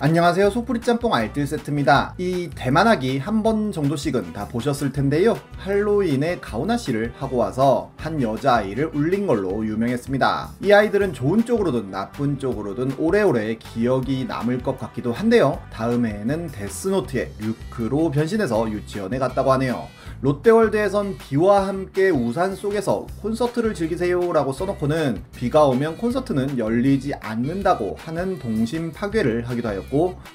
안녕하세요. 소프리 짬뽕 알뜰 세트입니다. 이 대만하기 한 번 정도씩은 다 보셨을 텐데요. 할로윈에 가오나 씨를 하고 와서 한 여자아이를 울린 걸로 유명했습니다. 이 아이들은 좋은 쪽으로든 나쁜 쪽으로든 오래오래 기억이 남을 것 같기도 한데요. 다음해에는 데스노트의 류크로 변신해서 유치원에 갔다고 하네요. 롯데월드에선 비와 함께 우산 속에서 콘서트를 즐기세요 라고 써놓고는 비가 오면 콘서트는 열리지 않는다고 하는 동심 파괴를 하기도 하였고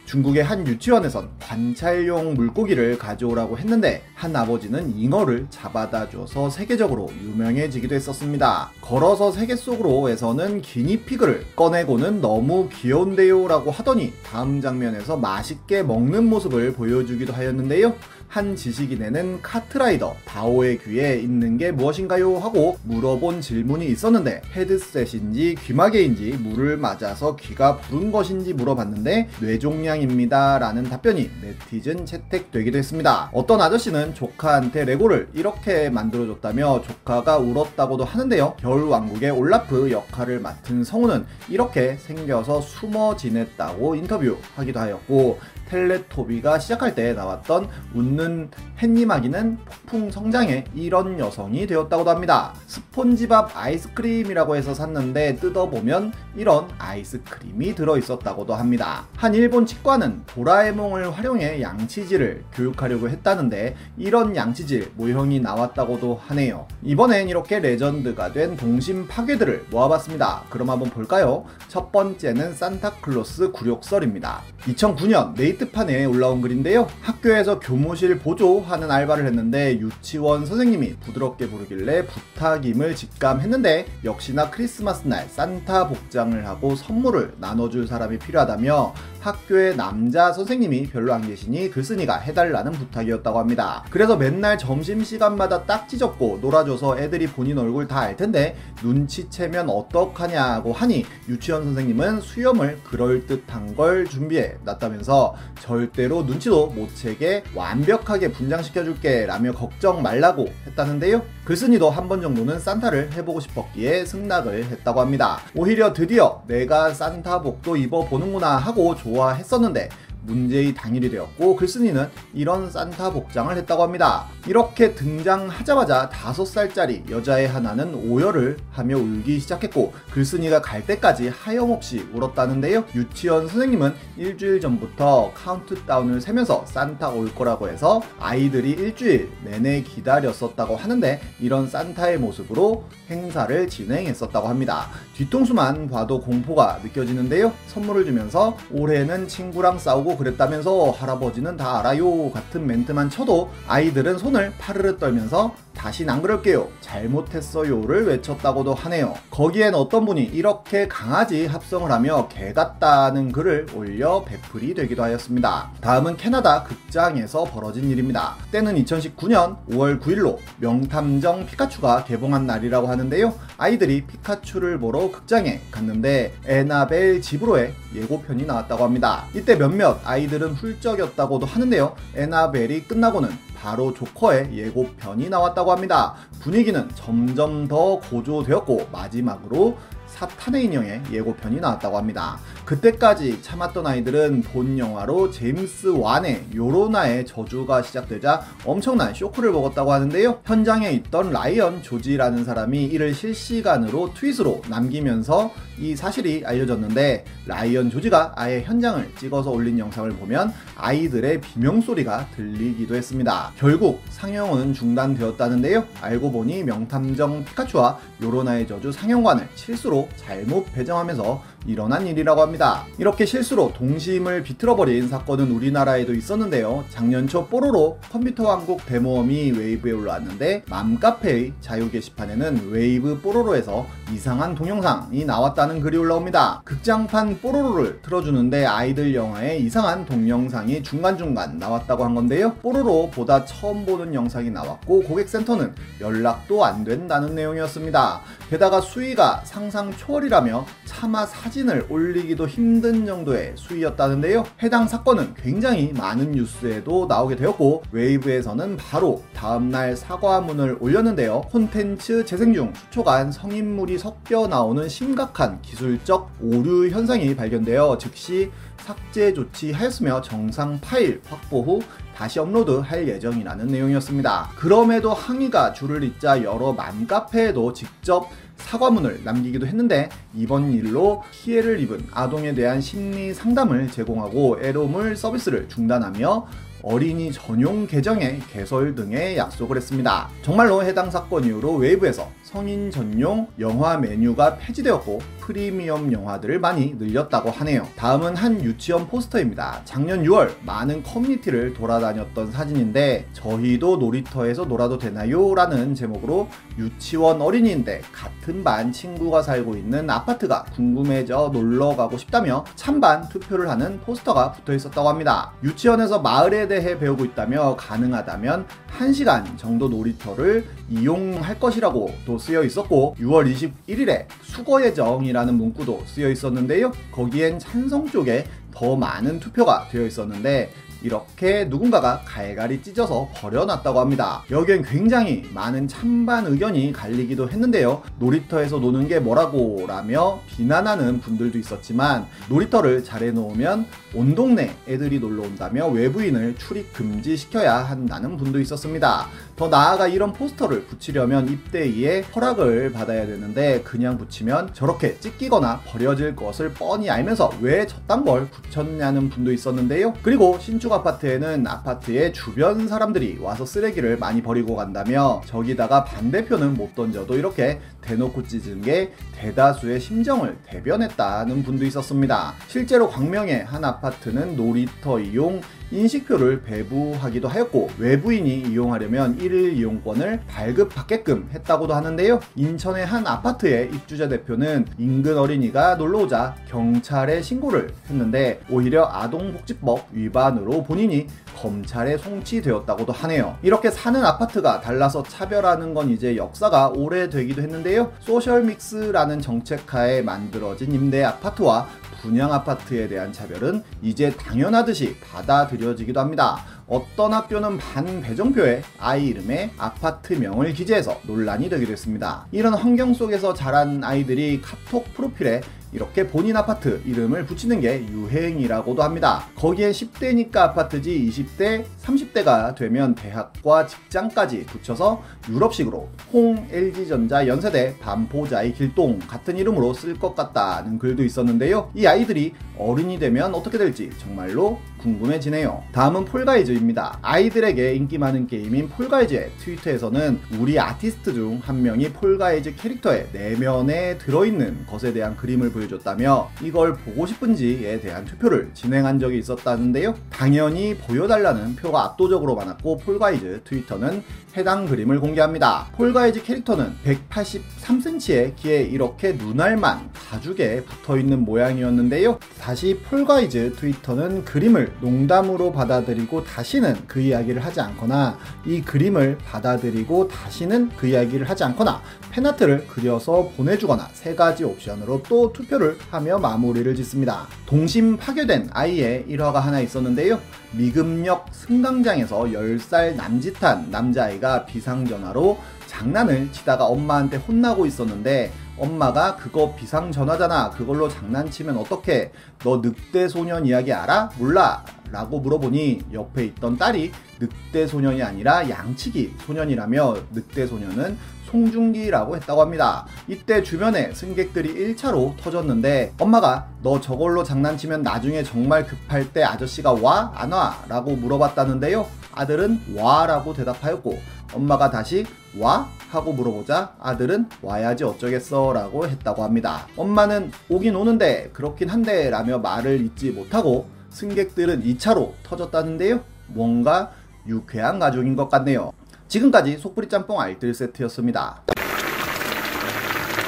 중국의 한 유치원에선 관찰용 물고기를 가져오라고 했는데 한 아버지는 잉어를 잡아다 줘서 세계적으로 유명해지기도 했었습니다. 걸어서 세계 속으로에서는 기니피그를 꺼내고는 너무 귀여운데요 라고 하더니 다음 장면에서 맛있게 먹는 모습을 보여주기도 하였는데요. 한 지식인에는 카트라이더 바오의 귀에 있는 게 무엇인가요? 하고 물어본 질문이 있었는데 헤드셋인지 귀마개인지 물을 맞아서 귀가 부른 것인지 물어봤는데 뇌종양입니다 라는 답변이 네티즌 채택되기도 했습니다. 어떤 아저씨는 조카한테 레고를 이렇게 만들어줬다며 조카가 울었다고도 하는데요. 겨울왕국의 올라프 역할을 맡은 성우는 이렇게 생겨서 숨어 지냈다고 인터뷰하기도 하였고 텔레토비가 시작할 때 나왔던 웃는 햇님아기는 폭풍 성장해 이런 여성이 되었다고도 합니다. 스폰지밥 아이스크림이라고 해서 샀는데 뜯어보면 이런 아이스크림이 들어있었다고도 합니다. 한 일본 치과는 도라에몽을 활용해 양치질을 교육하려고 했다는데 이런 양치질 모형이 나왔다고도 하네요. 이번엔 이렇게 레전드가 된 동심 파괴들을 모아봤습니다. 그럼 한번 볼까요? 첫 번째는 산타클로스 굴욕설입니다. 2009년 네이트 판에 올라온 글인데요. 학교에서 교무실 보조하는 알바를 했는데 유치원 선생님이 부드럽게 부르길래 부탁임을 직감했는데 역시나 크리스마스 날 산타 복장을 하고 선물을 나눠줄 사람이 필요하다며 학교에 남자 선생님이 별로 안 계시니 글쓴이가 해달라는 부탁이었다고 합니다. 그래서 맨날 점심시간마다 딱지 접고 놀아줘서 애들이 본인 얼굴 다 알 텐데 눈치채면 어떡하냐고 하니 유치원 선생님은 수염을 그럴듯한 걸 준비해 놨다면서 절대로 눈치도 못 채게 완벽하게 분장시켜줄게 라며 걱정 말라고 했다는데요. 글쓴이도 한 번 정도는 산타를 해보고 싶었기에 승낙을 했다고 합니다. 오히려 드디어 내가 산타복도 입어보는구나 하고 좋아했었는데 문제의 당일이 되었고 글쓴이는 이런 산타 복장을 했다고 합니다. 이렇게 등장하자마자 5살짜리 여자의 하나는 오열을 하며 울기 시작했고 글쓴이가 갈 때까지 하염없이 울었다는데요. 유치원 선생님은 일주일 전부터 카운트다운을 세면서 산타 올 거라고 해서 아이들이 일주일 내내 기다렸었다고 하는데 이런 산타의 모습으로 행사를 진행했었다고 합니다. 뒤통수만 봐도 공포가 느껴지는데요. 선물을 주면서 올해는 친구랑 싸우고 그랬다면서 할아버지는 다 알아요 같은 멘트만 쳐도 아이들은 손을 파르르 떨면서 다신 안 그럴게요. 잘못했어요를 외쳤다고도 하네요. 거기엔 어떤 분이 이렇게 강아지 합성을 하며 개 같다는 글을 올려 배풀이 되기도 하였습니다. 다음은 캐나다 극장에서 벌어진 일입니다. 때는 2019년 5월 9일로 명탐정 피카츄가 개봉한 날이라고 하는데요. 아이들이 피카츄를 보러 극장에 갔는데 에나벨 집으로의 예고편이 나왔다고 합니다. 이때 몇몇 아이들은 훌쩍였다고도 하는데요. 에나벨이 끝나고는 바로 조커의 예고편이 나왔다고 합니다. 분위기는 점점 더 고조되었고 마지막으로 사탄의 인형의 예고편이 나왔다고 합니다. 그때까지 참았던 아이들은 본 영화로 제임스 완의 요로나의 저주가 시작되자 엄청난 쇼크를 먹었다고 하는데요. 현장에 있던 라이언 조지라는 사람이 이를 실시간으로 트윗으로 남기면서 이 사실이 알려졌는데 라이언 조지가 아예 현장을 찍어서 올린 영상을 보면 아이들의 비명소리가 들리기도 했습니다. 결국 상영은 중단되었다는데요. 알고 보니 명탐정 피카츄와 요로나의 저주 상영관을 실수로 잘못 배정하면서 일어난 일이라고 합니다. 이렇게 실수로 동심을 비틀어버린 사건은 우리나라에도 있었는데요. 작년 초 뽀로로 컴퓨터 왕국 대모험이 웨이브에 올라왔는데 맘카페의 자유 게시판에는 웨이브 뽀로로에서 이상한 동영상이 나왔다는 글이 올라옵니다. 극장판 뽀로로를 틀어주는데 아이들 영화에 이상한 동영상이 중간중간 나왔다고 한 건데요. 뽀로로 보다 처음 보는 영상이 나왔고 고객센터는 연락도 안 된다는 내용이었습니다. 게다가 수위가 상상 초월이라며 차마 사진을 올리기도 힘든 정도의 수위였다는데요. 해당 사건은 굉장히 많은 뉴스에도 나오게 되었고 웨이브에서는 바로 다음날 사과문을 올렸는데요. 콘텐츠 재생 중 수초간 성인물이 섞여 나오는 심각한 기술적 오류 현상이 발견되어 즉시 삭제 조치하였으며 정상 파일 확보 후 다시 업로드할 예정이라는 내용이었습니다. 그럼에도 항의가 줄을 잇자 여러 맘카페에도 직접 사과문을 남기기도 했는데 이번 일로 피해를 입은 아동에 대한 심리 상담을 제공하고 에로물 서비스를 중단하며 어린이 전용 계정의 개설 등의 약속을 했습니다. 정말로 해당 사건 이후로 웨이브에서 성인 전용 영화 메뉴가 폐지되었고 프리미엄 영화들을 많이 늘렸다고 하네요. 다음은 한 유치원 포스터입니다. 작년 6월 많은 커뮤니티를 돌아다녔던 사진인데 저희도 놀이터에서 놀아도 되나요? 라는 제목으로 유치원 어린이인데 같은 반 친구가 살고 있는 아파트가 궁금해져 놀러 가고 싶다며 찬반 투표를 하는 포스터가 붙어 있었다고 합니다. 유치원에서 마을에 대해 배우고 있다며 가능하다면 1시간 정도 놀이터를 이용할 것이라고 또 쓰여 있었고 6월 21일에 수거 예정이라는 문구도 쓰여 있었는데요. 거기엔 찬성 쪽에 더 많은 투표가 되어 있었는데 이렇게 누군가가 갈갈이 찢어서 버려놨다고 합니다. 여기엔 굉장히 많은 찬반 의견이 갈리기도 했는데요. 놀이터에서 노는 게 뭐라고 라며 비난하는 분들도 있었지만 놀이터를 잘 해놓으면 온 동네 애들이 놀러 온다며 외부인을 출입 금지시켜야 한다는 분도 있었습니다. 더 나아가 이런 포스터를 붙이려면 입대위에 허락을 받아야 되는데 그냥 붙이면 저렇게 찢기거나 버려질 것을 뻔히 알면서 왜 저딴 걸 붙였냐는 분도 있었는데요. 그리고 신축 아파트에는 아파트의 주변 사람들이 와서 쓰레기를 많이 버리고 간다며 저기다가 반대표는 못 던져도 이렇게 대놓고 찢은 게 대다수의 심정을 대변했다는 분도 있었습니다. 실제로 광명의 한 아파트는 놀이터 이용 인식표를 배부하기도 하였고 외부인이 이용하려면 1일 이용권을 발급받게끔 했다고도 하는데요. 인천의 한 아파트의 입주자 대표는 인근 어린이가 놀러오자 경찰에 신고를 했는데 오히려 아동복지법 위반으로 본인이 검찰에 송치되었다고도 하네요. 이렇게 사는 아파트가 달라서 차별하는 건 이제 역사가 오래되기도 했는데요. 소셜믹스라는 정책하에 만들어진 임대 아파트와 분양 아파트에 대한 차별은 이제 당연하듯이 받아들여지기도 합니다. 어떤 학교는 반 배정표에 아이 이름에 아파트명을 기재해서 논란이 되기도 했습니다. 이런 환경 속에서 자란 아이들이 카톡 프로필에 이렇게 본인 아파트 이름을 붙이는 게 유행이라고도 합니다. 거기에 10대니까 아파트지 20대, 30대가 되면 대학과 직장까지 붙여서 유럽식으로 홍, LG전자, 연세대, 반포자이, 길동 같은 이름으로 쓸 것 같다는 글도 있었는데요. 이 아이들이 어른이 되면 어떻게 될지 정말로 궁금해지네요. 다음은 폴가이즈입니다. 아이들에게 인기 많은 게임인 폴가이즈의 트위터에서는 우리 아티스트 중 한 명이 폴가이즈 캐릭터의 내면에 들어있는 것에 대한 그림을 보여 줬다며 이걸 보고 싶은지에 대한 투표를 진행한 적이 있었다는데요. 당연히 보여달라는 표가 압도적으로 많았고 폴가이즈 트위터는 해당 그림을 공개합니다. 폴가이즈 캐릭터는 183cm의 키에 이렇게 눈알만 가죽에 붙어있는 모양이었는데요. 다시 폴가이즈 트위터는 그림을 농담으로 받아들이고 다시는 그 이야기를 하지 않거나 이 그림을 받아들이고 다시는 그 이야기를 하지 않거나 팬아트를 그려서 보내주거나 세 가지 옵션으로 또 투표 를 하며 마무리를 짓습니다. 동심 파괴된 아이의 일화가 하나 있었는데요. 미금역 승강장에서 10살 남짓한 남자아이가 비상전화로 장난을 치다가 엄마한테 혼나고 있었는데 엄마가 그거 비상 전화잖아. 그걸로 장난치면 어떡해? 너 늑대 소년 이야기 알아? 몰라. 라고 물어보니 옆에 있던 딸이 늑대 소년이 아니라 양치기 소년이라며 늑대 소년은 송중기라고 했다고 합니다. 이때 주변에 승객들이 1차로 터졌는데 엄마가 너 저걸로 장난치면 나중에 정말 급할 때 아저씨가 와? 안 와? 라고 물어봤다는데요. 아들은 와 라고 대답하였고 엄마가 다시 와? 하고 물어보자 아들은 와야지 어쩌겠어 라고 했다고 합니다. 엄마는 오긴 오는데 그렇긴 한데 라며 말을 잇지 못하고 승객들은 2차로 터졌다는데요. 뭔가 유쾌한 가족인 것 같네요. 지금까지 속풀이 짬뽕 알뜰 세트였습니다.